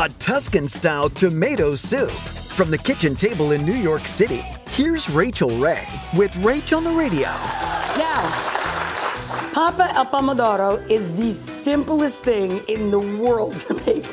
A Tuscan style tomato soup. From the kitchen table in New York City, here's Rachael Ray with Rach on the Radio. Now, Pappa al Pomodoro is the simplest thing in the world to make.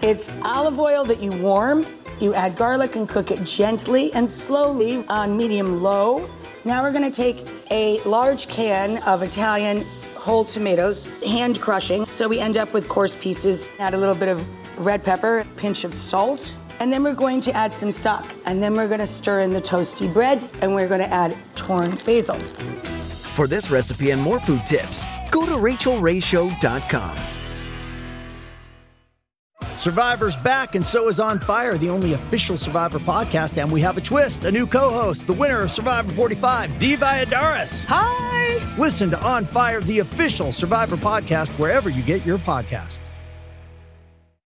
It's olive oil that you warm, you add garlic and cook it gently and slowly on medium low. Now we're gonna take a large can of Italian whole tomatoes, hand crushing, so we end up with coarse pieces. Add a little bit of red pepper, pinch of salt, and then we're going to add some stock. And then we're gonna stir in the toasty bread, and we're gonna add torn basil. For this recipe and more food tips, go to rachaelrayshow.com. Survivor's back, and so is On Fire, the only official Survivor podcast. And we have a twist a new co host, the winner of Survivor 45, Dee Valladares. Hi! Listen to On Fire, the official Survivor podcast, wherever you get your podcast.